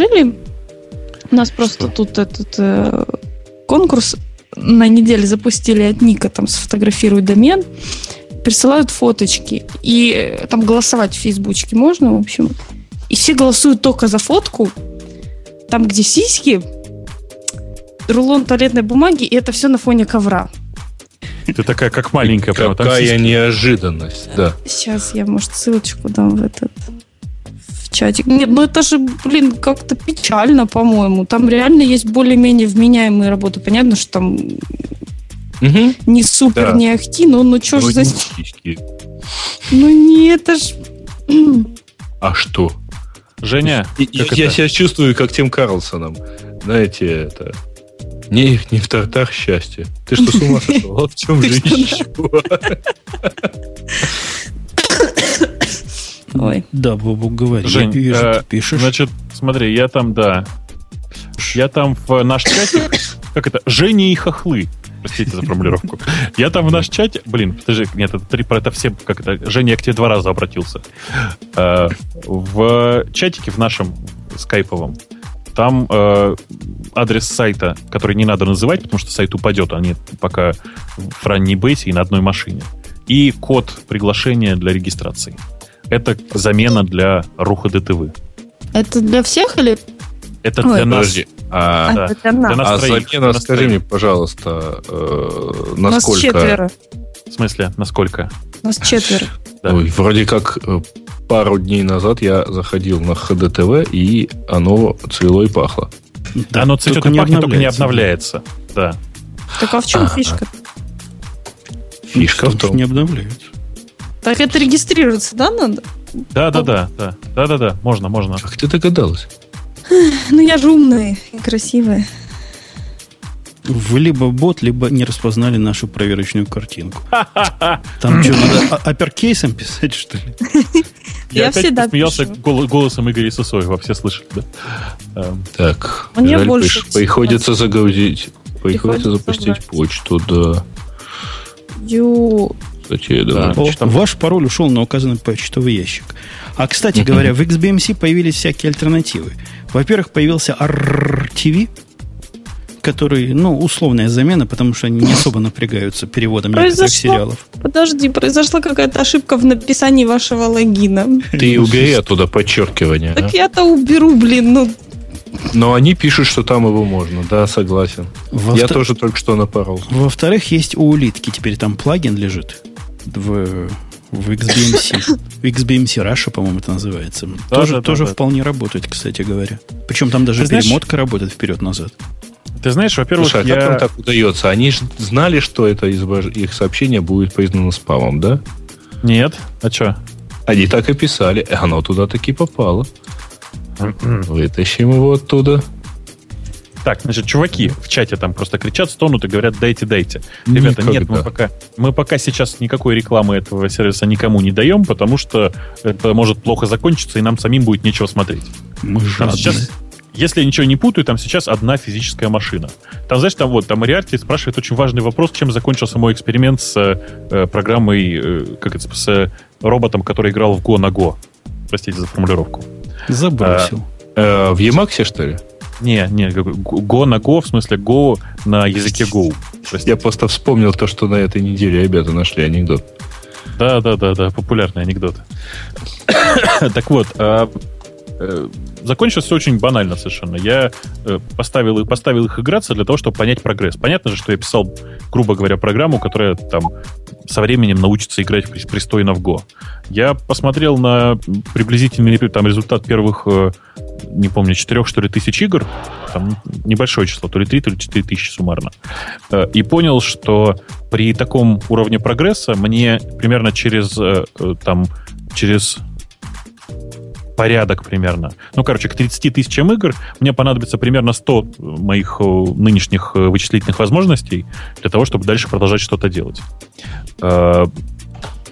предложили. У нас просто что? тут этот э, конкурс на неделе запустили от Ника, там сфотографируют домен, присылают фоточки. И э, там голосовать в Фейсбучке можно, в общем. И все голосуют только за фотку, там, где сиськи, рулон туалетной бумаги, и это все на фоне ковра. Ты такая, как маленькая. Прямо, Какая неожиданность, да. Сейчас я, может, ссылочку дам в этот в чатик. Нет, ну это же, блин, как-то печально, по-моему. Там реально есть более-менее вменяемые работы. Понятно, что там угу. не супер, да. не ахти, но ну что ж за... Ну не, это ж... А что? Женя, и, я, я себя чувствую как Тим Карлсоном. Знаете, это... Не, не в тартах счастье. Ты что, с ума сошел? Вот в чем же еще? Ой. Да, Бобу, говори. Жень, я вижу, э, ты пишешь. Значит, смотри, я там, да. Я там в наш чатик, как это, Женя и хохлы. Простите за формулировку. Я там в наш чате, блин, подожди, нет, это три, про это все, как это, Женя, я к тебе два раза обратился. Э, в чатике в нашем скайповом там э, адрес сайта, который не надо называть, потому что сайт упадет, они пока в ранней бейсе и на одной машине. И код приглашения для регистрации. Это замена для Руха ДТВ. Это для всех или? Это Ой, для нас. Подожди. А, да. для нас. Для нас а троих, замена, скажи троих. мне, пожалуйста, э, насколько... Нас четверо. В смысле, насколько? Нас четверо. Да. Ой, вроде как э, пару дней назад я заходил на ХДТВ, и оно цвело и пахло. Да, оно цветет и пахнет, только не обновляется. Да. Так а в чем А-а-а. фишка? Фишка в том, что не обновляется. Так это регистрироваться, да, надо? Да, да, да, да, да, да, да, можно, можно. Как ты догадалась? Ну, я же умная и красивая. Вы либо бот, либо не распознали нашу проверочную картинку. Там что, надо апперкейсом писать, что ли? Я, я всегда смеялся голосом Игоря Сосоева, все слышали, да? Эм. Так, Мне жаль, больше приходится загрузить, приходится запустить почту, да. Ю... Кстати, я думаю, да. Ваш пароль ушел на указанный почтовый ящик. А, кстати говоря, в XBMC появились всякие альтернативы. Во-первых, появился RTV, который, ну, условная замена, потому что они не особо напрягаются переводом Произошло... некоторых сериалов. Подожди, произошла какая-то ошибка в написании вашего логина. Ты убери оттуда подчеркивание. Так а? я-то уберу, блин, ну. Но они пишут, что там его можно, да, согласен. Во я тоже только что напорол. Во-вторых, есть у улитки теперь там плагин лежит в в XBMC. XBMC Russia, по-моему, это называется. Да, тоже да, тоже да, вполне работает, кстати говоря. Причем там даже Ты перемотка знаешь, работает вперед-назад. Ты знаешь, во-первых, Слушай, а я... как им так удается? Они же знали, что это их сообщение будет признано спамом, да? Нет. А что? Они так и писали. И оно туда таки попало. Вытащим его оттуда. Так, значит, чуваки в чате там просто кричат, стонут и говорят, дайте, дайте. Ребята, Никогда. нет, мы пока, мы пока сейчас никакой рекламы этого сервиса никому не даем, потому что это может плохо закончиться, и нам самим будет нечего смотреть. Мы жадные. Сейчас, если я ничего не путаю, там сейчас одна физическая машина. Там, знаешь, там вот, там Ариарти спрашивает очень важный вопрос, чем закончился мой эксперимент с э, программой, э, как это, с э, роботом, который играл в Go на Go. Простите за формулировку. Забросил. А, э, в Emacs, что ли? Не, не, Go на Go, в смысле Go на языке Go. Простите. Я просто вспомнил то, что на этой неделе ребята нашли анекдот. Да, да, да, да, популярный анекдот. так вот, а, Э, закончилось все очень банально совершенно. Я э, поставил, поставил их играться для того, чтобы понять прогресс. Понятно же, что я писал, грубо говоря, программу, которая там со временем научится играть пристойно в Go. Я посмотрел на приблизительный там, результат первых, э, не помню, четырех, что ли, тысяч игр, там небольшое число, то ли три, то ли четыре тысячи суммарно, и понял, что при таком уровне прогресса мне примерно через, там, через порядок примерно. Ну, короче, к 30 тысячам игр мне понадобится примерно 100 моих э, нынешних э, вычислительных возможностей для того, чтобы дальше продолжать что-то делать. Э,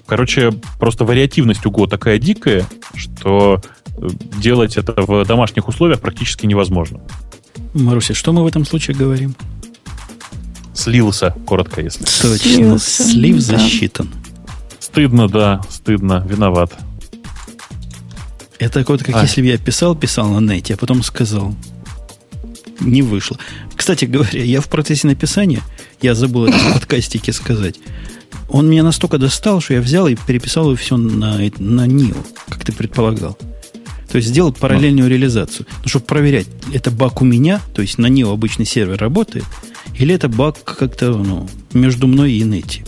короче, просто вариативность у Go такая дикая, что делать это в домашних условиях практически невозможно. Маруся, что мы в этом случае говорим? Слился, коротко, если. Точно, Слился, слив да. засчитан. Стыдно, да, стыдно, виноват. Это вот как А. если бы я писал, писал на нете, а потом сказал. Не вышло. Кстати говоря, я в процессе написания, я забыл это в подкастике сказать, он меня настолько достал, что я взял и переписал его все на, на NIO, как ты предполагал. То есть сделал параллельную реализацию. Ну, чтобы проверять, это баг у меня, то есть на NIO обычный сервер работает, или это баг как-то ну, между мной и Нети.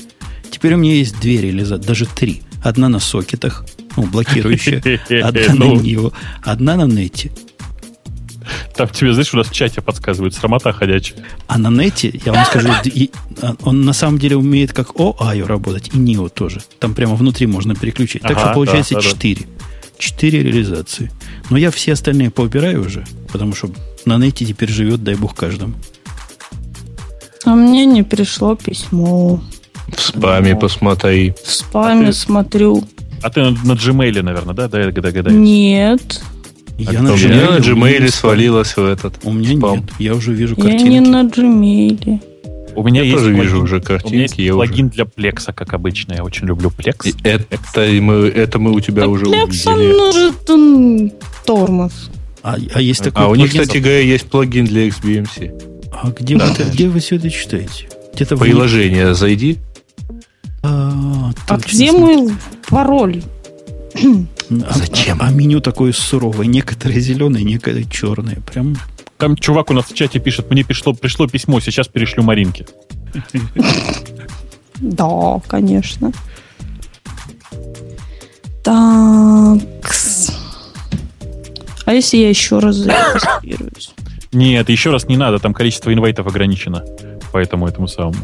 Теперь у меня есть две реализации, даже три. Одна на сокетах, ну, блокирующая, одна на Ну. NIO, одна на нете. Там тебе, знаешь, у нас в чате подсказывают, срамота ходячая. А на нете, я вам скажу, и- а, он на самом деле умеет как OIO работать, и NIO тоже. Там прямо внутри можно переключить. Так Ага, что получается да, да, да. 4. 4 реализации. Но я все остальные поубираю уже, потому что на нете теперь живет, дай бог, каждому. А мне не пришло письмо. В спаме Ну. посмотри. В спаме А ты- смотрю. А ты на, на Gmail, наверное, да? Да, я догадаюсь. Нет. Я У на меня Gmail, на Gmail не свалилось в этот У меня спам. нет. Я уже вижу Я картинки. не на Gmail. У меня Я есть тоже плагин- вижу уже У меня есть картинки. Я уже... плагин для плекса, как обычно. Я очень люблю плекс. И Это мы, это мы у тебя уже Лекса увидели. нужен м, тормоз. А, а есть такой А у них, плагин- кстати говоря, есть плагин для XBMC. А где, вы, это- где вы все это читаете? Где-то в Приложение зайди. А, А где мой пароль? А- Зачем? А, а меню такое суровое. Некоторые зеленые, некоторые черные. Прям Там чувак у нас в чате пишет, мне пришло, пришло письмо, сейчас перешлю Маринке. Да, конечно. Так. А если я еще раз зарегистрируюсь? Нет, еще раз не надо, там количество инвайтов ограничено. Поэтому этому самому.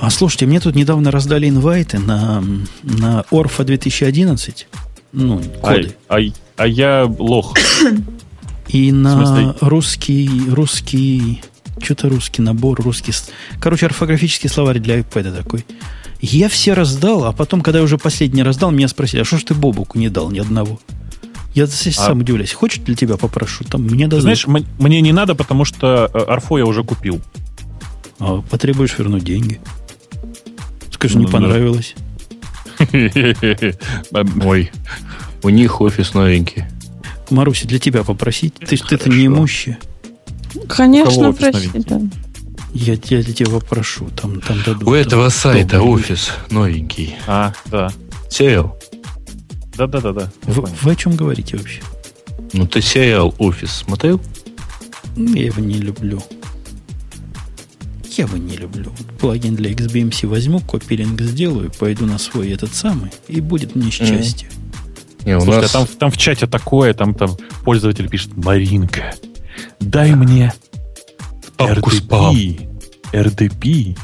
А слушайте, мне тут недавно раздали инвайты на, на Орфа 2011. Ну, А, коды. а- а я лох. И на русский, русский, что-то русский набор, русский... Короче, орфографический словарь для iPad такой. Я все раздал, а потом, когда я уже последний раздал, меня спросили, а что ж ты Бобуку не дал ни одного? Я сам удивляюсь. Хочешь для тебя попрошу? Там мне дадут. знаешь, мне не надо, потому что э, Арфо я уже купил. А потребуешь вернуть деньги. Скажи, не Ну, понравилось. Ой, у них офис новенький. Маруся, для тебя попросить. Ты, это не имущая. Конечно, новенький? да. Я, я для тебя попрошу. Там, там дадут. У этого сайта офис новенький. А, да. Сериал. Да-да-да-да. я Вы, вы о чем говорите вообще? Ну ты сериал офис смотрел? Я его не люблю. Я его не люблю. Плагин для XBMC возьму, копилинг сделаю, пойду на свой этот самый, и будет мне счастье. Не, у Слушай, нас а там, там в чате такое, там, там пользователь пишет, Маринка, дай мне. RDP, RDP,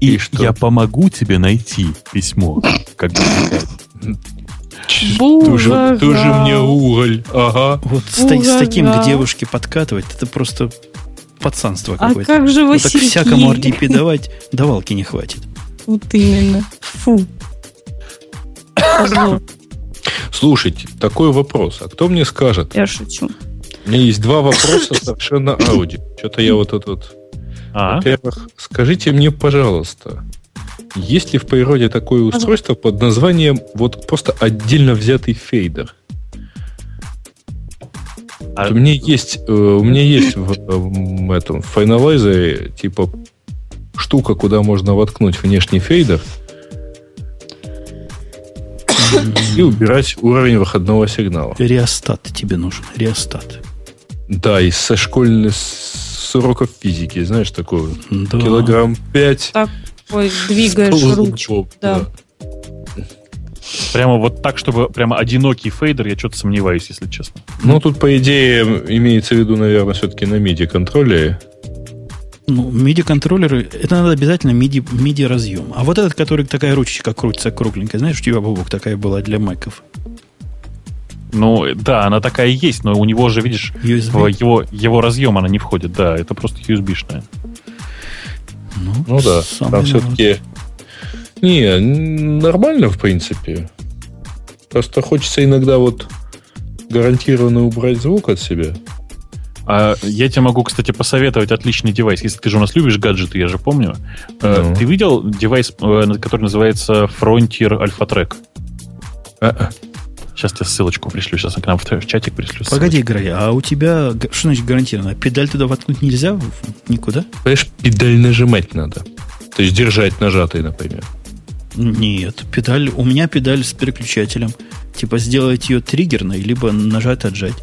и, И что? я помогу тебе найти письмо. Как бы сказать. тоже, тоже мне уголь. Ага. Вот с, с таким к девушке подкатывать, это просто пацанство А какое-то. как же Вот так Васильки? всякому RDP давать, давалки не хватит. Вот именно. Фу. Слушайте, такой вопрос. А кто мне скажет? Я шучу. У меня есть два вопроса совершенно аудио. Что-то я вот этот... А? Во-первых, скажите мне, пожалуйста, есть ли в природе такое устройство под названием вот просто отдельно взятый фейдер? А- У меня есть, э, у меня есть в, э, этом в файналайзере типа штука, куда можно воткнуть внешний фейдер и убирать уровень выходного сигнала. Реостат тебе нужен, реостат. Да, и со школьной с уроков физики, знаешь, такое Да. килограмм 5. Ой, двигаешь ручку. Да. Прямо вот так, чтобы прямо одинокий фейдер, я что-то сомневаюсь, если честно. Ну, тут, по идее, имеется в виду, наверное, все-таки на MIDI-контроллере. Ну, MIDI-контроллеры, это надо обязательно MIDI, MIDI разъем. А вот этот, который такая ручечка крутится кругленькая, знаешь, у тебя, Бобок, такая была для маков. Ну, да, она такая есть, но у него же, видишь, USB. его, его разъем она не входит, да, это просто USB-шная. Ну да, самый там народ. все-таки... Не, нормально, в принципе. Просто хочется иногда вот гарантированно убрать звук от себя. А я тебе могу, кстати, посоветовать отличный девайс. Если ты же у нас любишь гаджеты, я же помню. Э, Ну. Ты видел девайс, э, который называется Frontier Alpha Track? А-а. Сейчас тебе ссылочку пришлю, сейчас к нам в, в чатик пришлю. Погоди, Грей, а у тебя, что значит гарантированно? Педаль туда воткнуть нельзя никуда? Понимаешь, педаль нажимать надо. То есть держать нажатой, например. Нет, педаль, у меня педаль с переключателем. Типа сделать ее триггерной, либо нажать отжать.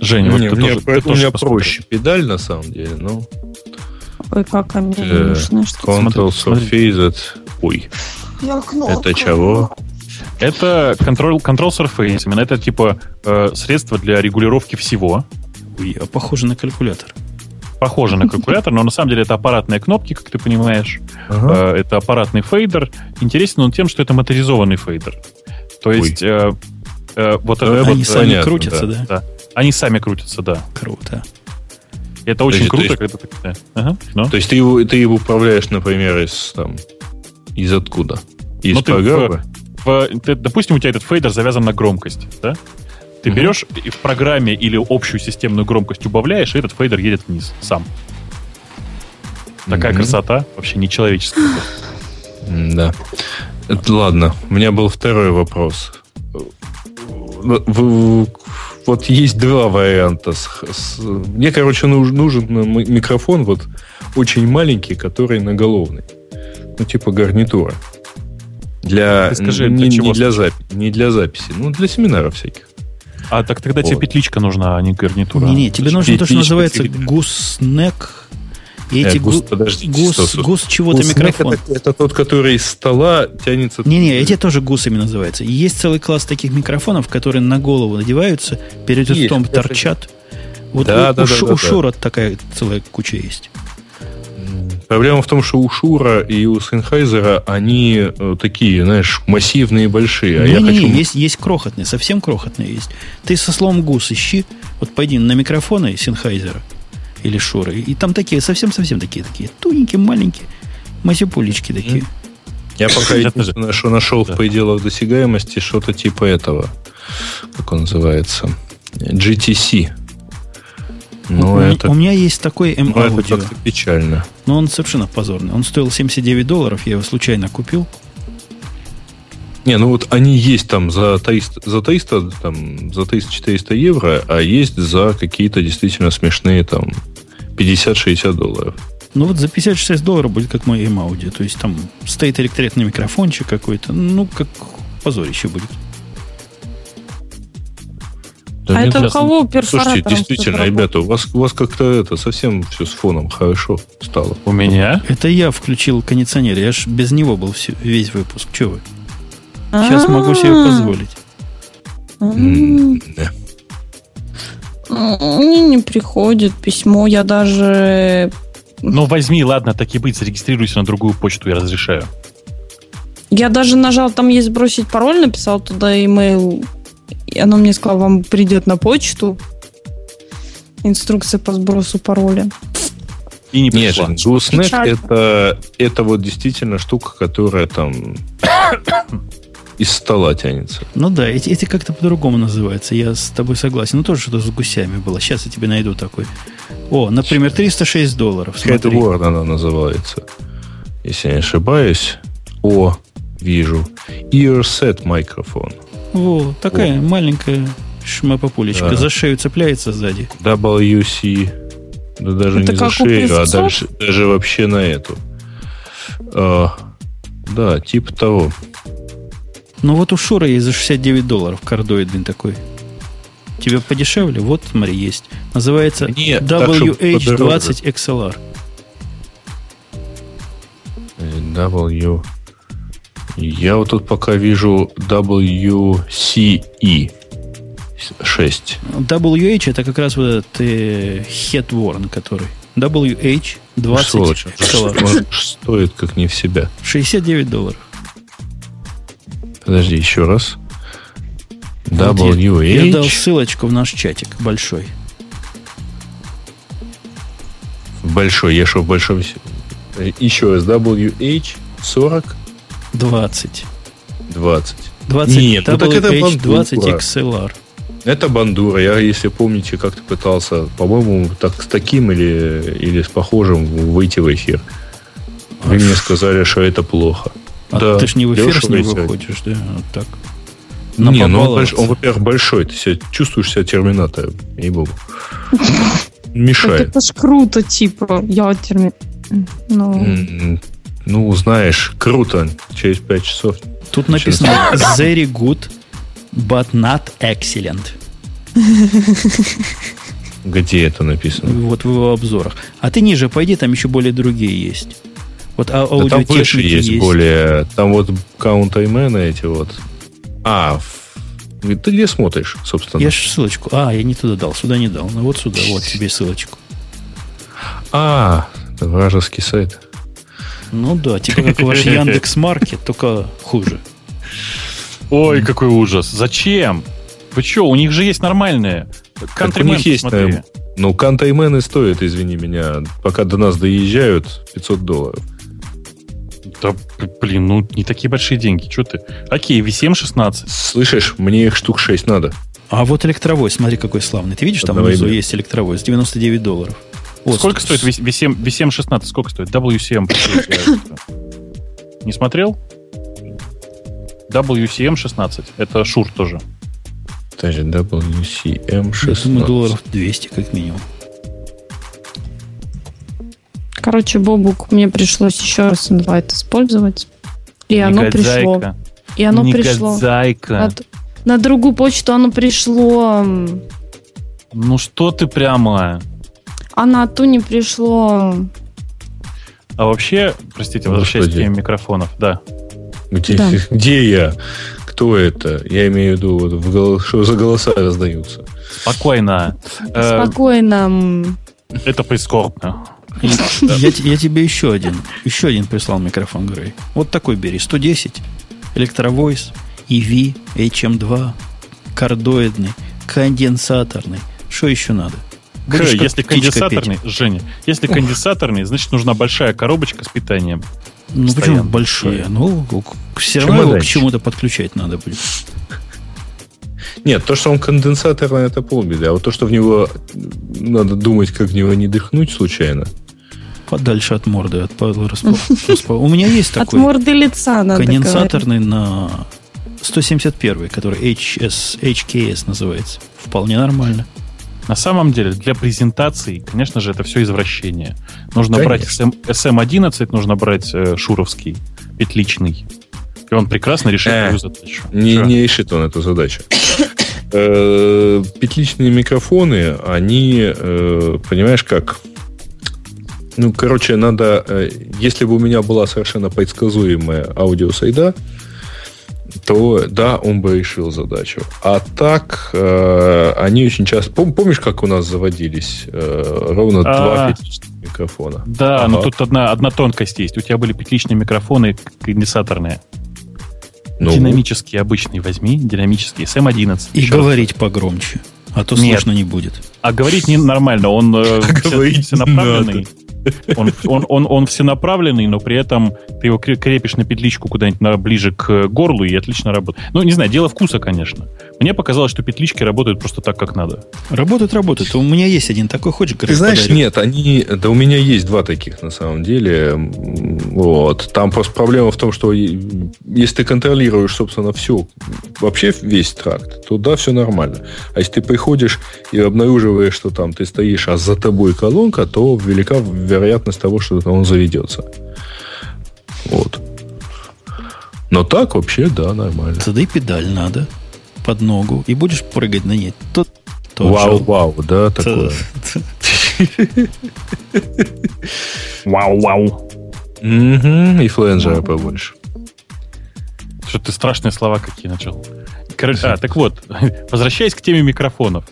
Женя, не, вот у меня, тоже, про, у меня проще педаль на самом деле, ну. Ой, как они э, Control Surface. Ой. Это чего? Это control, control Surface. Именно это типа э, средство для регулировки всего. Ой, а похоже на калькулятор. Похоже на калькулятор, но на самом деле это аппаратные кнопки, как ты понимаешь. Ага. Э, это аппаратный фейдер. Интересен он тем, что это моторизованный фейдер. То есть э, э, вот это Они вот, сами понятно, крутятся, да? да? Они сами крутятся, да. Круто. Это очень есть, круто, есть, когда ты... Да. Ага, но. То есть ты его, ты его управляешь, например, из, там, из откуда? Из ну, программы? В, в, ты, допустим, у тебя этот фейдер завязан на громкость, да? Ты угу. берешь и в программе или общую системную громкость убавляешь, и этот фейдер едет вниз сам. Такая угу. красота, вообще нечеловеческая. Да. Это, ладно, у меня был второй вопрос. Вот есть два варианта. Мне, короче, нужен микрофон вот очень маленький, который наголовный. Ну, типа гарнитура. Для, скажи, не, для, не, для запи- не для записи, ну, для семинаров всяких. А так тогда вот. тебе петличка нужна, а не гарнитура. Не-не, тебе нужно то, что называется гуснек. И эти э, гус, подожди, гус, гус чего-то микрофон. Это, это тот, который из стола тянется. Не-не, эти тоже гусами называются. Есть целый класс таких микрофонов, которые на голову надеваются, перед ртом торчат. Вот да, у, да, у, да, у, да, у Шура да. такая целая куча есть. Проблема в том, что у Шура и у Сенхайзера они э, такие, знаешь, массивные, большие. А не, я не, хочу... не, есть, есть крохотные, совсем крохотные есть. Ты со словом гус ищи, вот пойди на микрофоны Сенхайзера или Шуры, и там такие, совсем-совсем такие, такие, тоненькие, маленькие, масипулечки такие. Я пока единственное, что нашел в пределах досягаемости, что-то типа этого, как он называется, GTC ну, у, это... у меня есть такой M ну, это как-то печально. Но он совершенно позорный. Он стоил 79 долларов, я его случайно купил. Не, ну вот они есть там за 300, за 300, там, за 300-400 евро, а есть за какие-то действительно смешные там 50-60 долларов. Ну вот за 56 долларов будет как мой M-Audio. То есть там стоит электретный микрофончик какой-то. Ну, как позорище будет. Да а это у кого Слушайте, действительно, ребята, у вас, у вас как-то это совсем все с фоном хорошо стало. У меня? Это я включил кондиционер. Я ж без него был все, весь выпуск. Че вы? Сейчас могу себе позволить. Мне не приходит письмо, я даже... Ну, возьми, ладно, так и быть, зарегистрируйся на другую почту, я разрешаю. Я даже нажал, там есть сбросить пароль, написал туда имейл и оно мне сказало, вам придет на почту инструкция по сбросу пароля. И не пришла. Нет, GoSnack это, это вот действительно штука, которая там из стола тянется. Ну да, эти, эти как-то по-другому называются. Я с тобой согласен. Ну тоже что-то с гусями было. Сейчас я тебе найду такой. О, например, 306 долларов. Это Word она называется. Если я не ошибаюсь. О, вижу. Earset микрофон. Во, такая Во. маленькая шмапопулечка. Да. За шею цепляется сзади. WC. Да даже Это не за шею, а дальше, даже вообще на эту. А, да, типа того. Ну вот у Шура есть за 69 долларов кардоидный такой. Тебе подешевле? Вот, смотри, есть. Называется Нет, WH20 XLR. W я вот тут пока вижу WCE 6. WH это как раз вот этот э, Headworn, который. WH 20 Сволочь, стоит как не в себя. 69 долларов. Подожди, еще раз. WH. Я дал ссылочку в наш чатик большой. Большой, я что в большом... Еще раз, WH 40 20. 20. 20 Нет, ну так это бандура. 20 XLR. Это бандура. Я, если помните, как-то пытался, по-моему, так, с таким или, или с похожим выйти в эфир. Вы а мне сказали, что это плохо. А да, ты ж не в эфир с ним выходишь, да? Вот так. Не, ну он, больш, он, во-первых, большой. Ты себя, чувствуешь себя терминатором, ей-богу. Мешает. Это ж круто, типа, я терминатор. Ну... ну, знаешь, круто. Через 5 часов. Тут написано very good, but not excellent. Где это написано? Вот в его обзорах. А ты ниже пойди, там еще более другие есть. Вот а, да там выше есть, есть более. Там вот каунтаймены эти вот. А, ты где смотришь, собственно? Я же ссылочку. А, я не туда дал, сюда не дал. Ну вот сюда, вот тебе ссылочку. А, вражеский сайт. Ну да, типа как ваш Яндекс Маркет, только хуже. Ой, какой ужас. Зачем? Вы что, у них же есть нормальные. Countryman, у них есть, смотри. Ну, кантаймены стоят, извини меня, пока до нас доезжают 500 долларов. Да, блин, ну не такие большие деньги. Что ты? Окей, V7 16. Слышишь, мне их штук 6 надо. А вот электровоз, смотри, какой славный. Ты видишь, там Одного внизу имя. есть электровоз, 99 долларов. Вот. Сколько стоит V7, V7 16? Сколько стоит? WCM. Не смотрел? WCM 16. Это Шур тоже. Даже WCM 16. Думаю, долларов 200 как минимум. Короче, Бобук, мне пришлось еще раз инвайт использовать. И оно пришло. И оно пришло. На, на другую почту оно пришло. Ну что ты прямо? А на ту не пришло. А вообще, простите, ну, возвращаясь к теме микрофонов, да. Где, да. где я? Кто это? Я имею в виду, вот, в голос, что за голоса раздаются. Спокойно. Э, Спокойно. Это прискорбно. Я, я тебе еще один, еще один прислал микрофон, Грей. Вот такой бери, 110, электровойс, EV, HM2, кардоидный, конденсаторный. Что еще надо? Будешь если конденсаторный, петь. Женя, если Ох. конденсаторный, значит нужна большая коробочка с питанием. Ну Постоянно. почему большая? Ну, все равно его к чему-то подключать надо будет. Нет, то, что он конденсаторный, это полбеды. А вот то, что в него надо думать, как в него не дыхнуть случайно. Подальше от морды, от У меня есть такой. От морды лица надо Конденсаторный на 171, который HS, HKS называется. Вполне нормально. На самом деле, для презентации, конечно же, это все извращение. Нужно конечно. брать SM, SM11, нужно брать э, шуровский, петличный. И он прекрасно решит э, задачу. Не, не решит он эту задачу. Э, петличные микрофоны, они, э, понимаешь, как... Ну, короче, надо... Э, если бы у меня была совершенно предсказуемая аудиосайда, то да, он бы решил задачу. А так, э, они очень часто... Пом, помнишь, как у нас заводились э, ровно а, два петличных микрофона? Да, ага. но тут одна, одна тонкость есть. У тебя были петличные микрофоны конденсаторные. Ну. Динамический обычный возьми, динамический, SM11. И говорить раз. погромче, а то Нет. слышно не будет. А говорить не нормально, он э, все, все направленный. Он, он, он, он всенаправленный, но при этом ты его крепишь на петличку куда-нибудь ближе к горлу и отлично работает. Ну, не знаю, дело вкуса, конечно. Мне показалось, что петлички работают просто так, как надо. Работают, работают. У меня есть один такой, хочешь, Ты знаешь, подарю? нет, они... Да у меня есть два таких, на самом деле. Вот. Там просто проблема в том, что если ты контролируешь, собственно, все, вообще весь тракт, то да, все нормально. А если ты приходишь и обнаруживаешь, что там ты стоишь, а за тобой колонка, то велика вероятность того, что он заведется. Вот. Но так вообще, да, нормально. Тогда и педаль надо под ногу, и будешь прыгать на ней. Тут Вау, вау, да, такое. Вау, вау. И фленджера побольше. Что ты страшные слова какие начал. Короче, а, так вот, возвращаясь к теме микрофонов.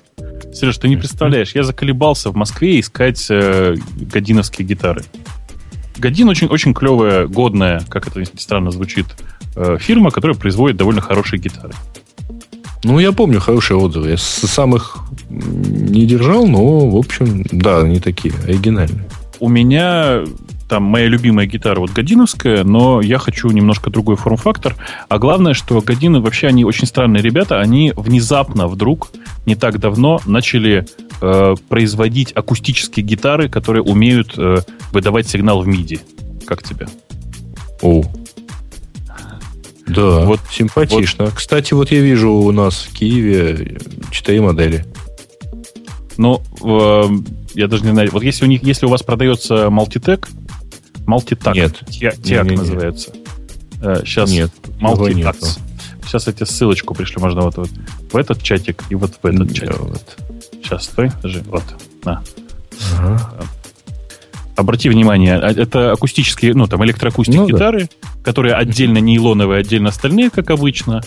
Сереж, ты не представляешь, я заколебался в Москве искать э, годиновские гитары. Годин очень, очень клевая, годная, как это странно звучит, э, фирма, которая производит довольно хорошие гитары. Ну, я помню хорошие отзывы. Я сам их не держал, но, в общем, да, они такие оригинальные. У меня там моя любимая гитара вот Годиновская, но я хочу немножко другой форм-фактор. А главное, что Годины вообще, они очень странные ребята, они внезапно вдруг, не так давно, начали э, производить акустические гитары, которые умеют э, выдавать сигнал в MIDI. Как тебе? О, Да, вот симпатично. Вот. Кстати, вот я вижу у нас в Киеве четыре модели. Ну, э, я даже не знаю. Вот если у них, если у вас продается Multitech, Multitac, нет, Тиак называется. Э, сейчас нет, Multitax. Сейчас эти ссылочку пришли, можно вот, вот в этот чатик и вот в этот чатик. Вот. Сейчас, стой, держи, вот, на. Ага. Обрати внимание, а, это акустические, ну, там, электроакустик ну, гитары, да. Которые отдельно нейлоновые, отдельно остальные, как обычно.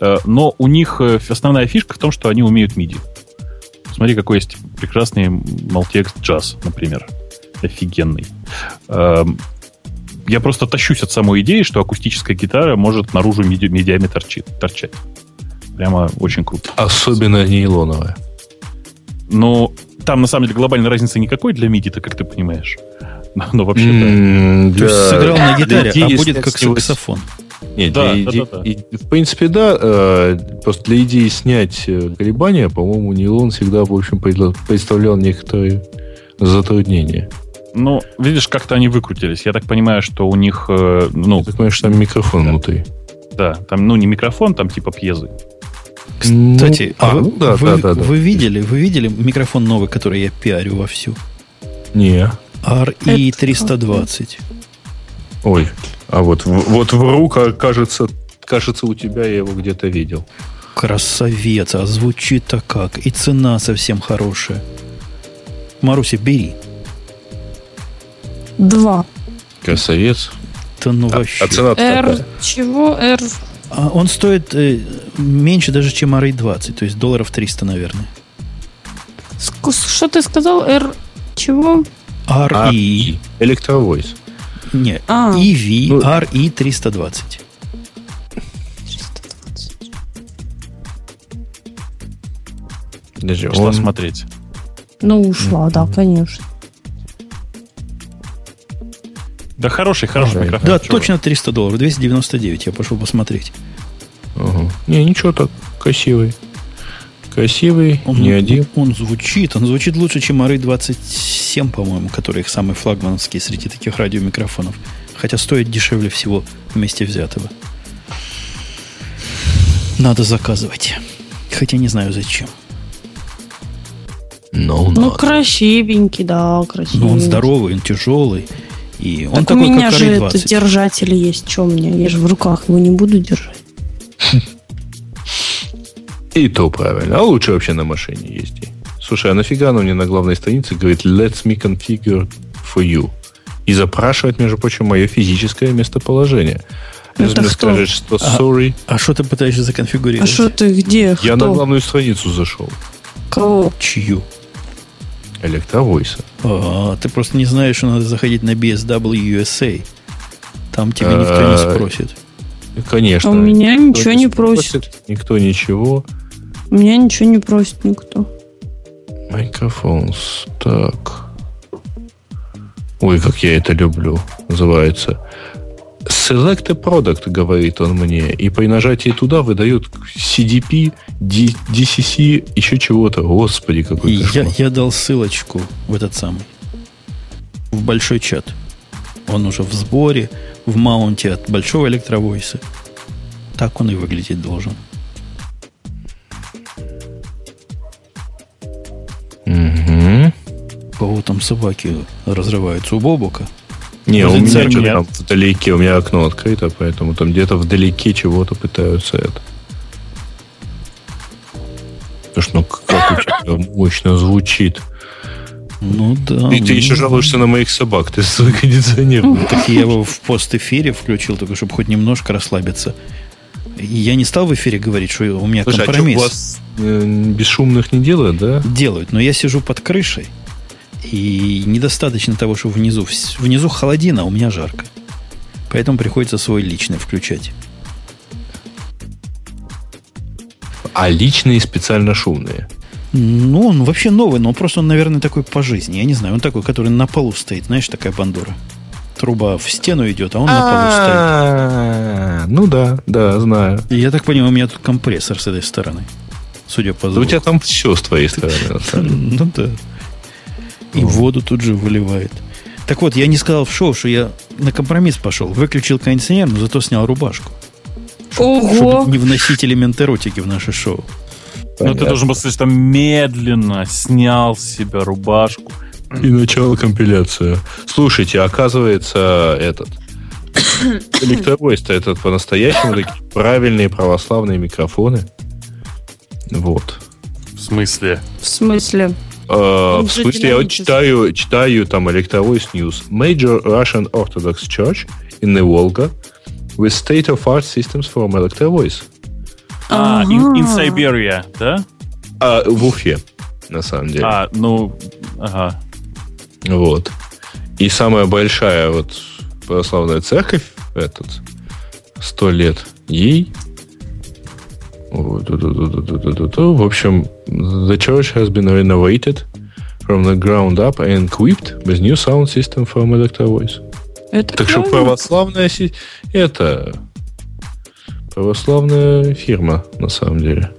Э, но у них э, основная фишка в том, что они умеют MIDI. Смотри, какой есть прекрасный Maltex Jazz, например. Офигенный. Эм, я просто тащусь от самой идеи, что акустическая гитара может наружу меди- медиами торчит, торчать. Прямо очень круто. Особенно нейлоновая. Ну, там на самом деле глобальной разницы никакой для MIDI-то, как ты понимаешь. Но, но вообще, mm, да. То есть сыграл на гитаре, а будет как саксофон. Нет, да, для да, иде... да, да. И, в принципе, да. Э, просто для идеи снять э, колебания, по-моему, нейлон всегда, в общем, представлял некоторые затруднения. Ну, видишь, как-то они выкрутились. Я так понимаю, что у них... Э, ну, ты понимаешь, там микрофон да. внутри. Да, там, ну, не микрофон, там типа пьезы. Кстати, ну, а, вы, да, вы, да, да, вы да. видели, вы видели микрофон новый, который я пиарю вовсю? Не. RE320. Ой, а вот, вот в рука, кажется, кажется, у тебя я его где-то видел. Красавец, а звучит-то как. И цена совсем хорошая. Маруся, бери. Два. Красавец. Да ну а, вообще. А цена R чего? R... А он стоит э, меньше даже, чем RA20, то есть долларов 300, наверное. Что ты сказал? R чего? RE. Электровойс. Нет, а. EV RE 320. 320. Подожди, Пошла он... смотреть. Ну, ушла, mm-hmm. да, конечно. Да хороший, хороший Ой, микрофон. Да, чего? точно 300 долларов, 299, я пошел посмотреть. Угу. Не, ничего так, красивый. Красивый, он, не один. Он звучит, он звучит лучше, чем Ары 20 7, по-моему, который их самый флагмановский среди таких радиомикрофонов. Хотя стоит дешевле всего вместе взятого. Надо заказывать. Хотя не знаю зачем. No, ну, красивенький, да, красивенький. Но он здоровый, он тяжелый. И он так такой, у меня как же это держатель есть, что мне? Я же в руках его не буду держать. И то правильно. А лучше вообще на машине ездить. Слушай, а нафига оно мне на главной странице говорит «Let's me configure for you». И запрашивает, между прочим, мое физическое местоположение. Если мне скажет, что а, sorry. А что ты пытаешься законфигурировать? А что ты где? Я Кто? на главную страницу зашел. Кого? Чью? Электровойса. А, ты просто не знаешь, что надо заходить на BSW USA. Там тебя никто не а, спросит. Конечно. А у меня ничего не просит. Никто ничего. У меня ничего не просит никто. Микрофон. Так. Ой, как я это люблю. Называется. Select a product, говорит он мне, и при нажатии туда выдают CDP, D, DCC, еще чего-то. Господи, какой я, я дал ссылочку в этот самый, в большой чат. Он уже в сборе, в маунте от большого электровойса. Так он и выглядеть должен. Угу. Кого там собаки разрываются у Бобука? Не, у меня что-то там вдалеке, у меня окно открыто, поэтому там где-то вдалеке чего-то пытаются это. Потому что, ну, как у тебя мощно звучит. Ну да. И ты еще жалуешься на моих собак, ты свой кондиционер. Ну, так я его в пост-эфире включил, только чтобы хоть немножко расслабиться. Я не стал в эфире говорить, что у меня Слушай, компромисс. А что, у вас э, бесшумных не делают, да? Делают, но я сижу под крышей. И недостаточно того, что внизу, внизу холодина, а у меня жарко. Поэтому приходится свой личный включать. А личные специально шумные? Ну, он вообще новый, но просто он, наверное, такой по жизни. Я не знаю, он такой, который на полу стоит, знаешь, такая бандура. Труба в стену идет, а он на полу стоит. Ну да, да, знаю. Я так понимаю, у меня тут компрессор с этой стороны. Судя по звуку. у тебя там все с твоей стороны. Ну да. И воду тут же выливает. Так вот, я не сказал в шоу, что я на компромисс пошел. Выключил кондиционер, но зато снял рубашку. Ого! Чтобы не вносить элемент эротики в наше шоу. Ну, ты должен был сказать, что медленно снял с себя рубашку. И начало компиляция. Слушайте, оказывается, этот электровойс-то этот по-настоящему такие правильные православные микрофоны. Вот. В смысле? В смысле? Э, в смысле, я вот читаю, читаю там электровойс News. Major Russian Orthodox Church in the Volga with state-of-art systems from electrovoice. А, Ага. in, in Siberia, да? А, в Уфе, на самом деле. А, ну, ага. Вот. И самая большая вот православная церковь, этот, сто лет ей. В общем, the church has been renovated from the ground up and equipped with new sound system from Electrovoice. Это Так что православная это православная фирма, на самом деле.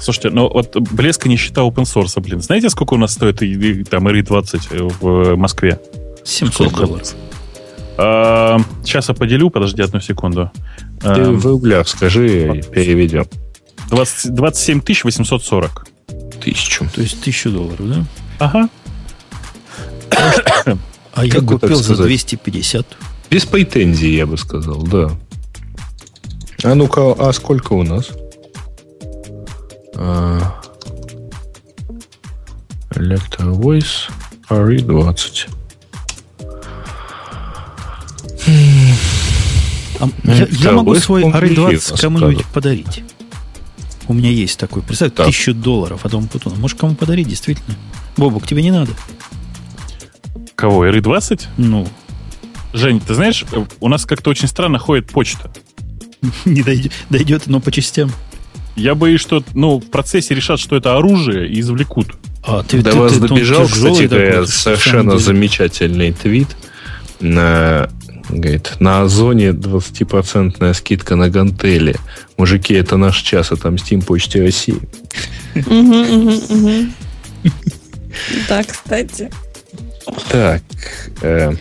Слушайте, ну вот блеска не считал open source, блин. Знаете, сколько у нас стоит и- и там RE20 в Москве? 700 долларов. А, сейчас я поделю, подожди одну секунду. Ты А, в рублях скажи, переведем. 20 27 840. Тысячу. То есть 1000 долларов, да? Ага. А я Как так купил за сказать? 250. Без претензий, я бы сказал, да. А ну-ка, а сколько у нас? Electro-Voice RE20. А я, я могу свой сколько RE20 ефа кому-нибудь подарить. У меня есть такой. Представь, Так. тысячу долларов от Умпутуна. Можешь кому подарить, действительно. Бобук, тебе не надо. Кого, RE20? Ну, Жень, ты знаешь, э, у нас как-то очень странно ходит почта. не дойдет, дойдет, но по частям. Я боюсь, что ну, в процессе решат, что это оружие, и извлекут. А, ты, До ты- вас ты- он добежал, кстати такой, совершенно замечательный твит на, говорит, на Озоне 20% скидка на гантели. Мужики, это наш час, отомстим Почте России. Да, кстати. Так, э,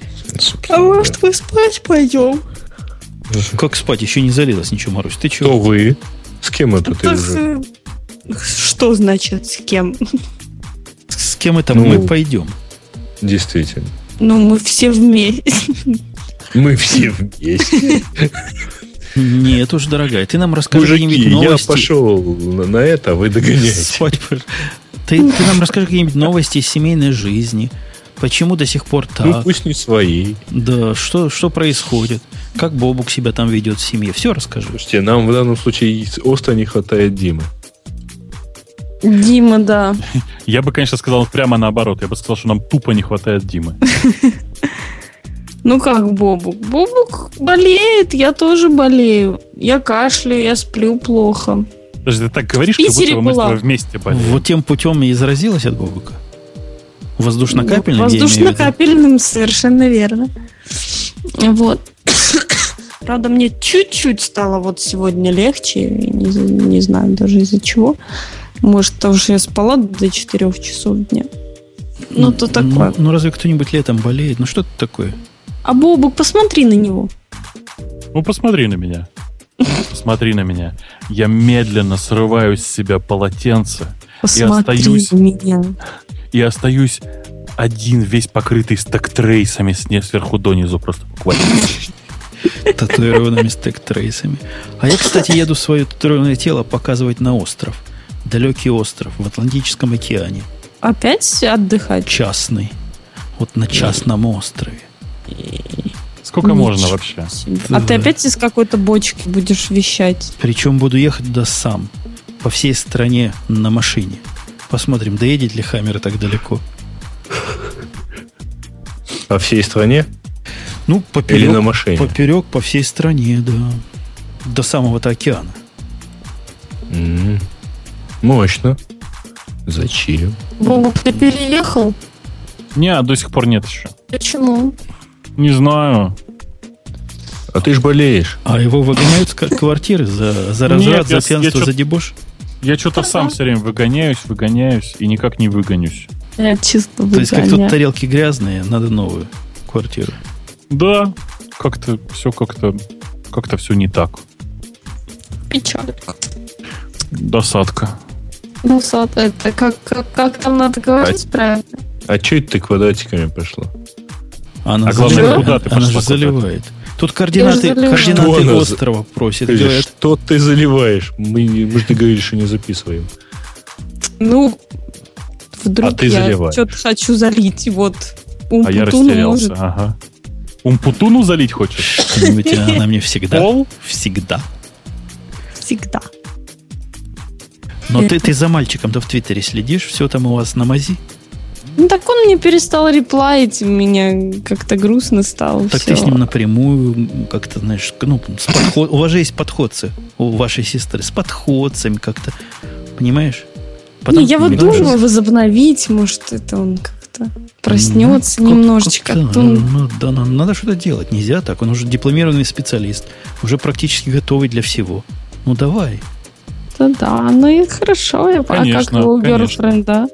А может, мы спать пойдем? Как спать? Еще не залилось ничего, Марусь. Ты Кто чего? вы? С кем это ты уже? Что значит с кем? С кем это Ну. мы пойдем? Действительно. Ну, мы все вместе. Мы все вместе. Нет уж, дорогая, ты нам расскажи какие-нибудь Мужики, я новости. пошел на, это, а вы догоняете. Спать Ты, ты нам расскажи какие-нибудь новости из семейной жизни. Почему до сих пор Ну, так? пусть не свои. Да, что, что происходит? Как Бобук себя там ведет в семье? Все расскажи. Слушайте, нам в данном случае остро не хватает Димы. Дима, да. Я бы, конечно, сказал прямо наоборот. Я бы сказал, что нам тупо не хватает Димы. Ну как Бобук? Бобук болеет, я тоже болею. Я кашляю, я сплю плохо. Подожди, ты так говоришь, как будто мы с тобой вместе болеем. Вот тем путем и заразилась от Бобука. Воздушно-капельным? Воздушно-капельным, совершенно верно. Вот. Правда, мне чуть-чуть стало вот сегодня легче. Не, не знаю даже из-за чего. Может, потому что я спала до 4 часов дня. Ну, то такое. Ну, ну, разве кто-нибудь летом болеет? Ну, что это такое? А Бобук, посмотри на него. Ну, посмотри на меня. Посмотри на меня. Я медленно срываю с себя полотенце Посмотри остаюсь. на меня. и остаюсь один весь покрытый стек-трейсами сверху донизу просто буквально. Татуированными стек-трейсами. А я, кстати, еду свое татуированное тело показывать на остров. Далекий остров в Атлантическом океане. Опять отдыхать? Частный. Вот на частном острове. Сколько Ничего можно вообще? себе. А ты опять из какой-то бочки будешь вещать? Причем буду ехать туда сам. По всей стране на машине. Посмотрим, доедет ли Хаммер так далеко. По всей стране? Ну, поперек, Или на машине? поперек по всей стране, да. До самого-то океана. М, Мощно. Зачем? Бобук, ты переехал? Не, до сих пор нет еще. Почему? Не знаю. А ты ж болеешь. А его выгоняют с квартиры за, за я за пьянство, за дебош. Я что-то сам все время выгоняюсь, выгоняюсь и никак не выгонюсь. Я чисто То есть, как тут выгоняю. тарелки грязные, надо новую квартиру. Да, как-то все как-то как-то все не так. Печалька. Досадка. Досадка. Это как, как, как там надо говорить а, правильно? А что это ты квадратиками пошло? Она, а главное, заливает, куда ты она же заливает. Тут координаты, координаты что острова просит. Скажи, говорят, что ты заливаешь? Мы, мы же договорились, что не записываем. Ну, вдруг а ты я что-то хочу залить. Вот а я растерялся. Может. Ага. Умпутуну залить хочешь? Что-нибудь она мне всегда. Пол? Всегда. Всегда. Но ты, ты за мальчиком-то в Твиттере следишь? Все там у вас на мази? Ну, так он мне перестал реплаить, меня как-то грустно стало. Так все. ты с ним напрямую как-то, знаешь, ну, с подход... у вас же есть подходцы у вашей сестры, с подходцами как-то, понимаешь? Потом Не, я вот думала возобновить, может, это он как-то проснется ну, немножечко. Как, ну, ну, да, надо, надо что-то делать, нельзя так. Он уже дипломированный специалист, уже практически готовый для всего. Ну давай. Да-да, ну и хорошо, я конечно, а как его герфренда?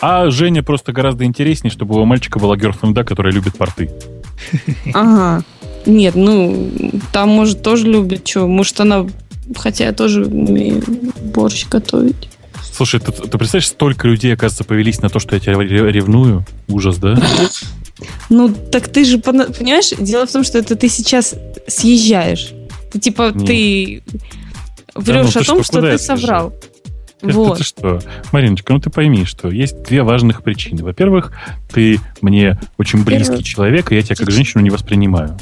А Женя просто гораздо интереснее, чтобы у мальчика была герфренда, которая любит порты. Ага. Нет, ну, там, может, тоже любит, что, может, она, хотя я тоже умею борщ готовить. Слушай, ты, ты представляешь, столько людей, оказывается, повелись на то, что я тебя ревную? Ужас, да? Ну, так ты же, понимаешь, дело в том, что это ты сейчас съезжаешь. Ты, типа, Нет. ты врешь да, ну, о том, что, что ты соврал. Вот. Это что? Мариночка, ну ты пойми, что есть две важных причины. Во-первых, ты мне очень близкий Первый. человек, и я тебя как женщину не воспринимаю.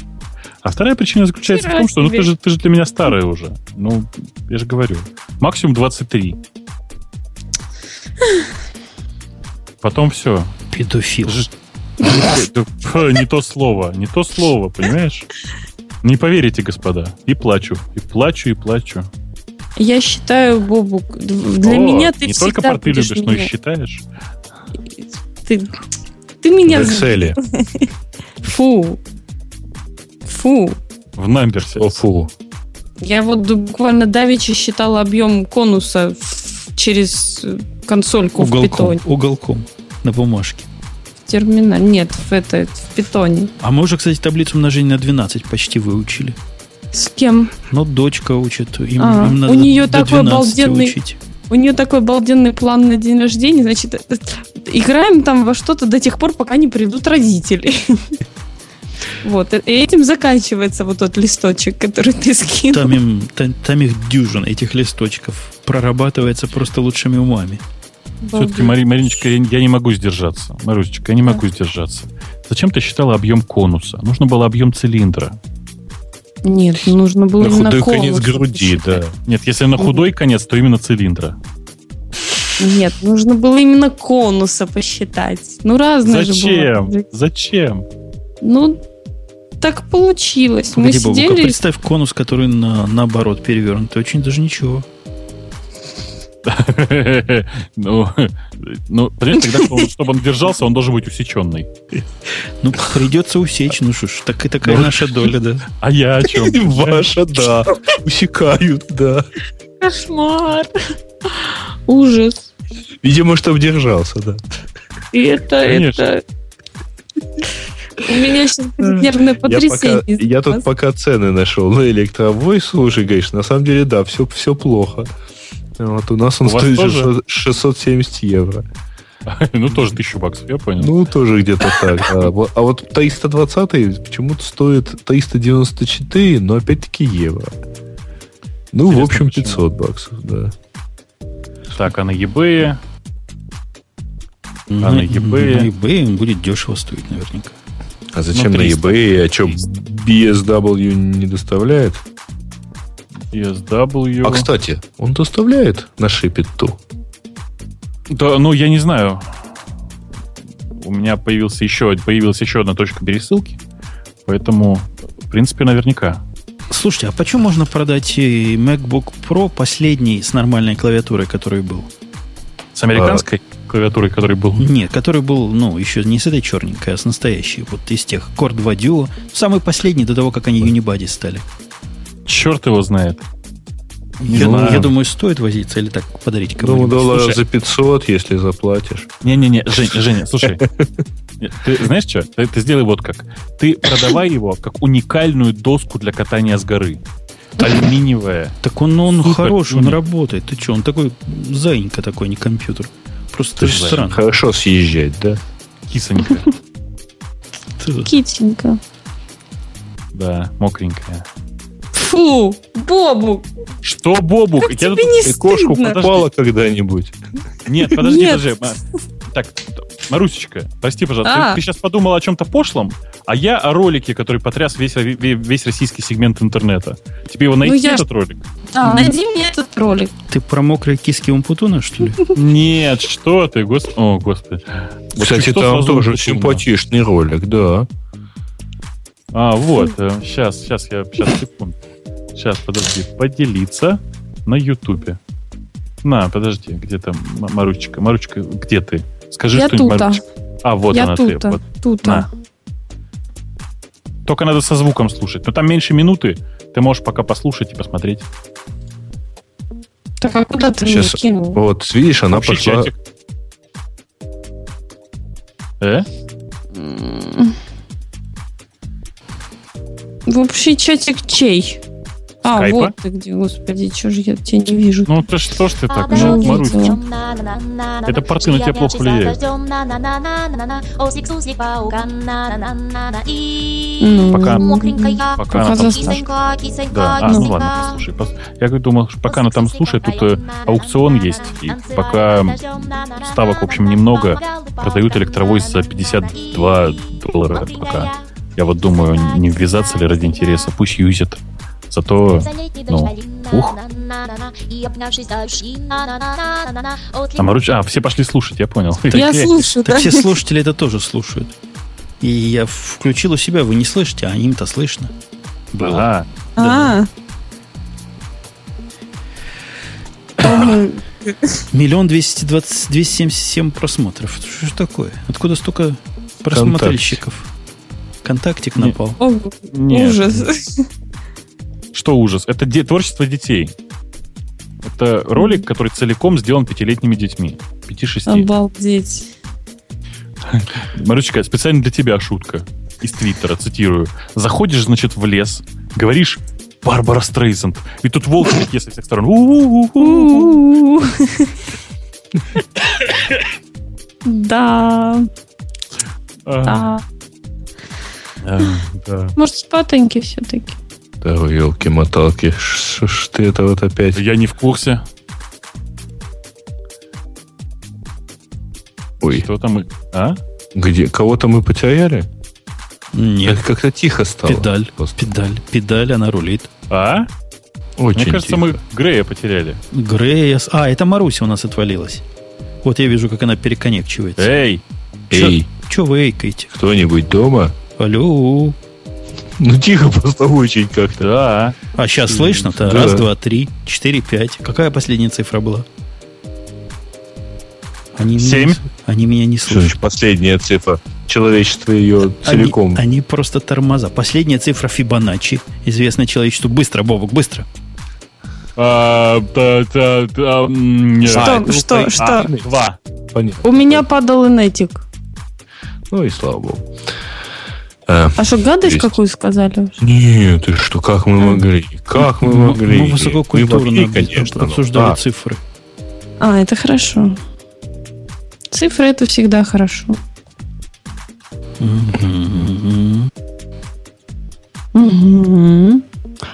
А вторая причина заключается Вчера в том, что ну, ты, же, ты же для меня старая уже. Ну, я же говорю. Максимум 23. Потом все. Педофил. Не то слово, не то слово, понимаешь? Не поверите, господа. И плачу, и плачу, и плачу. Я считаю, Бобук, для О, меня ты не только порты любишь, меня. но и считаешь. Ты, ты меня... В Excel. Фу. Фу. В Намберсе. О, фу. Я вот буквально давеча считала объем конуса через консольку уголком, в питоне. Уголком на бумажке. В терминале. Нет, в, это, в питоне. А мы уже, кстати, таблицу умножения на 12 почти выучили. С кем? Ну, дочка учит. Им, а, им надо у нее такой обалденный... Учить. У нее такой обалденный план на день рождения. Значит, э, играем там во что-то до тех пор, пока не придут родители. Вот, и этим заканчивается вот тот листочек, который ты скинул. Там, им, там, там их дюжин, этих листочков. Прорабатывается просто лучшими умами. Все-таки, Мари, Мариночка, я, я не могу сдержаться. Марусечка, я не могу сдержаться. Зачем ты считала объем конуса? Нужно было объем цилиндра. Нет, нужно было на именно худой конец груди, да. Нет, если на худой конец, то именно цилиндра. Нет, нужно было именно конуса посчитать. Ну, разные Зачем? же было. Зачем? Ну, так получилось. Погоди, Мы сидели... Бабука, представь конус, который на, наоборот перевернут. Очень даже ничего. Ну, ну, понимаете, тогда, чтобы он держался, он должен быть усеченный. Ну, придется усечь, ну что ж, так и такая ну, наша доля, да. А я о чем? Ваша, да. Усекают, да. Кошмар. Ужас. Видимо, чтобы держался, да. И это, это... У меня сейчас нервное потрясение. Я, пока, я тут пока цены нашел на электровой. Слушай, говоришь, на самом деле, да, все, все плохо. Вот у нас он у стоит тоже? 670 евро. Ну, тоже 1000 баксов, я понял. Ну, тоже где-то так. А вот, а вот 320 почему-то стоит 394, но опять-таки евро. Ну, Интересно, в общем, 500 почему? баксов, да. Так, а на eBay? А на, eBay? На eBay будет дешево стоить наверняка. А зачем ну, на eBay? А что, BSW не доставляет? ESW. А, кстати, он доставляет на Шипиту? Да, ну, я не знаю. У меня появился еще, появилась еще одна точка пересылки. Поэтому, в принципе, наверняка. Слушайте, а почему можно продать MacBook Pro последний с нормальной клавиатурой, который был? С американской а... клавиатурой, который был? Нет, который был, ну, еще не с этой черненькой, а с настоящей. Вот из тех Core 2 Duo. Самый последний до того, как они Unibody стали. Черт его знает. Не я, знаю. я думаю, стоит возиться или так подарить кому-нибудь. Ну, долларов за 500, если заплатишь. Не-не-не, Жень, Женя, слушай. Ты знаешь что? Ты, ты сделай вот как. Ты продавай его как уникальную доску для катания с горы. алюминиевая. Так он, он хороший, он работает. Ты что, он такой заинька такой, не компьютер. Просто странно. Хорошо съезжать, да? Кисонька. Китенька. Да, мокренькая. Фу, Бобук. Что, Бобук? Как Я тебе не кошку попала когда-нибудь? Нет, подожди, Нет. подожди. Так, Марусечка, прости, пожалуйста, а. ты, ты сейчас подумал о чем-то пошлом, а я о ролике, который потряс весь, весь российский сегмент интернета. Тебе его найти, ну, этот я... ролик? А, найди мне этот ролик. Ты про мокрые киски Умпутуна, что ли? Нет, что ты, господи. О, господи. Кстати, там тоже симпатичный ролик, да. А, вот, сейчас, э, сейчас, я, сейчас, секунду. Сейчас, подожди, поделиться на Ютубе. На, подожди, где там Маручка? Маручка, где ты? Скажи я что-нибудь, Маручка. А, вот я она тута, ты. Вот. Тута. На. Только надо со звуком слушать. Но там меньше минуты. Ты можешь пока послушать и посмотреть. Так, а куда ты Сейчас, кинул? Вот, видишь, она Общий пошла... Чатик. Э? В общий чатик чей? А, Скайпа? вот ты где, господи, что же я тебя не вижу. Ну, ты что ж ты так, ну, Марусь? Это порты на тебя плохо влияют. Ну, пока, пока, пока она там слушает. Да, а, ну ладно, послушай. Я думал, что пока она там слушает, тут э, аукцион есть, и пока ставок, в общем, немного, продают электровоз за 52 доллара пока. Я вот думаю, не ввязаться ли ради интереса, пусть юзят. Зато, ну, ух. А, Маруч... а, все пошли слушать, я понял. Я слушаю, да? Так все слушатели это тоже слушают. И я включил у себя, вы не слышите, а им-то слышно. Да. А. Миллион двести двадцать двести семьдесят семь просмотров. Что же такое? Откуда столько просмотрщиков? Контактик напал. Ужас. Что ужас? Это де- творчество детей. Это ролик, который целиком сделан пятилетними детьми. Пяти-шести. Обалдеть. Марочка, специально для тебя шутка. Из Твиттера, цитирую. Заходишь, значит, в лес, говоришь Барбара Стрейзенд. И тут волки такие со всех сторон. Да. Да. Может, спатоньки все-таки. Да, елки-моталки. Что ж ты это вот опять? Я не в курсе. Ой. Что там мы... А? Где? Кого-то мы потеряли? Нет. Как-то тихо стало. Педаль. Просто. Педаль. Педаль, она рулит. А? Очень Мне кажется, тихо. мы Грея потеряли. Грея... А, это Маруся у нас отвалилась. Вот я вижу, как она переконнекчивается. Эй! Эй! Че вы эйкаете? Кто-нибудь дома? Алло. Ну, тихо просто очень как-то. Да. А сейчас слышно-то? Да. Раз, два, три, четыре, пять. Какая последняя цифра была? Они Семь? Меня, они меня не Что слышат. значит последняя цифра? Человечество ее целиком. Они, они просто тормоза. Последняя цифра Фибоначчи, известная человечеству. Быстро, Бобок, быстро. А, да, да, да, не. Что, А, что, а, что? Два. Понятно. У меня падал инетик. Ну и слава богу. А, А что, гадость Есть. какую сказали? уже? Нет, ты что, как мы могли? Как мы могли? Мы высококультурно Мы могли, конечно. но- обсуждали А, цифры. А, это хорошо. Цифры это всегда хорошо.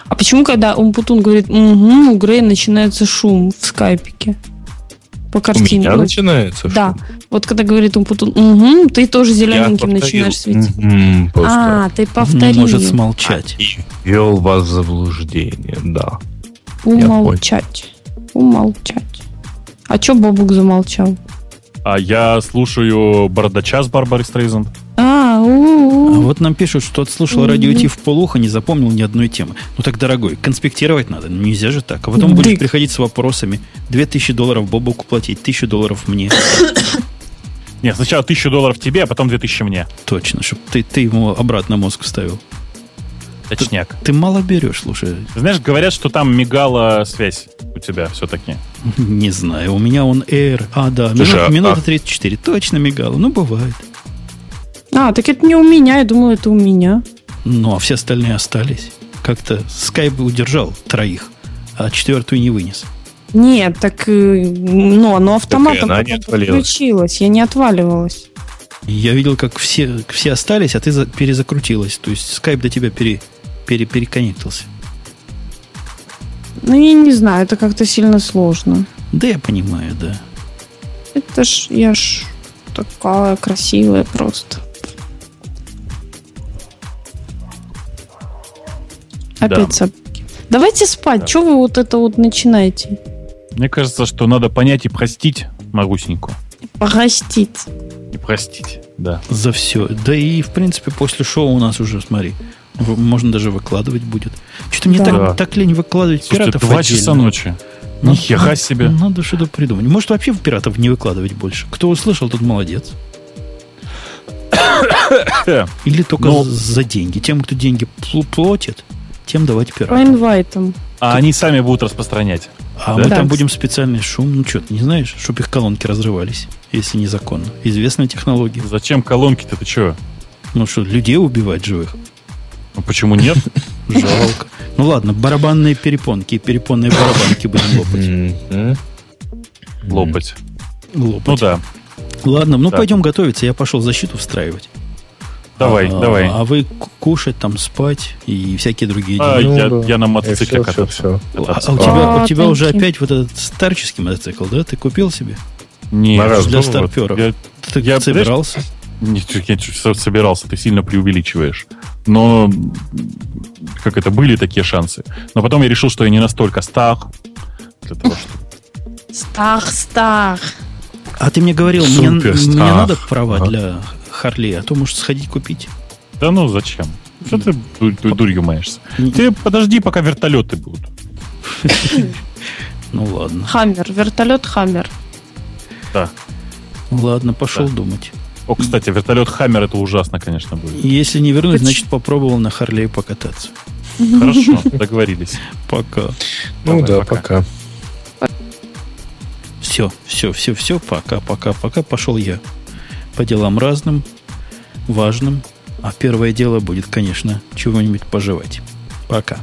А почему, когда Умпутун говорит угу, у Грея начинается шум в скайпике? По У картине. меня начинается? Да. Вот когда говорит Умпутун угу, ты тоже зелененьким начинаешь светить. Просто. А, ты повторил. может смолчать. И ввел вас в заблуждение, да. Умолчать. Умолчать. А чё Бобук замолчал? А я слушаю Бардача с Барбарой Стрейзенд. А, А вот нам пишут, что отслушал радио Ти в полухо, не запомнил ни одной темы. Ну так, дорогой, конспектировать надо. Ну, нельзя же так. А потом будешь Дык. приходить с вопросами. Две тысячи долларов Бобуку платить, тысячу долларов мне. Нет, сначала тысячу долларов тебе, а потом две тысячи мне. Точно, чтобы ты, ты ему обратно мозг вставил. Точняк. Ты мало берешь, слушай. Знаешь, говорят, что там мигала связь у тебя все-таки. Не знаю, у меня он Air. А, да, Слушай, минут- а- минута 34. Точно мигало. Ну, бывает. А, так это не у меня, я думала, это у меня. Ну, а все остальные остались. Как-то скайп удержал троих, а четвертую не вынес. Нет, так ну, оно автоматом включилось. Я не отваливалась. Я видел, как все, все остались, а ты за, перезакрутилась. То есть скайп до тебя пере, пере, переконнектился. Ну, я не знаю, это как-то сильно сложно. Да, я понимаю, да. Это ж, я ж такая красивая просто. Опять да. собаки. Давайте спать. Да. Чего вы вот это вот начинаете? Мне кажется, что надо понять и простить Марусеньку. Простить. И простить, да. За все. Да и, в принципе, после шоу у нас уже, смотри, можно даже выкладывать будет. Что-то мне да. так, так лень выкладывать Слушайте, пиратов два часа ночи. Ну, Нихера себе. Надо что-то придумать. Может, вообще пиратов не выкладывать больше. Кто услышал, тот молодец. Или только Но... за деньги. Тем, кто деньги платит, тем давать пиратам. По инвайтам. А они сами будут распространять. А да? мы там будем специальный шум. Ну что, ты не знаешь, чтобы их колонки разрывались, если незаконно. Известная технология. Зачем колонки-то? Ты что? Ну что, людей убивать живых? Ну почему нет? Жалко. Ну ладно, барабанные перепонки и перепонные барабанки будем лопать. Лопать. Лопать. Ну да. Ладно, ну да. пойдем готовиться. Я пошел защиту встраивать. Давай, а, давай. А вы кушать, там спать и всякие другие а, дела. Я, ну, я на мотоцикле кататься. Все, все. А, а у тебя, а, у тебя уже опять вот этот старческий мотоцикл, да? Ты купил себе? Нет. Для старперов. Я, ты я собирался? Нет, я собирался, ты сильно преувеличиваешь. Но как это, были такие шансы. Но потом я решил, что я не настолько стар для того, что... Стар, стар. А ты мне говорил, мне, мне надо права для Харли, а то можешь сходить купить. Да ну зачем? Что ты дурью маешься? Ты подожди, пока вертолеты будут. Ну ладно. Хаммер, вертолет Хаммер. Да. Ладно, пошел думать. О, кстати, вертолет Хаммер это ужасно, конечно, будет. Если не вернуть, значит попробовал на Харлее покататься. Хорошо, договорились. Пока. Ну да, пока. Все, все, все, все, пока, пока, пока. Пошел я по делам разным, важным. А первое дело будет, конечно, чего-нибудь пожевать. Пока.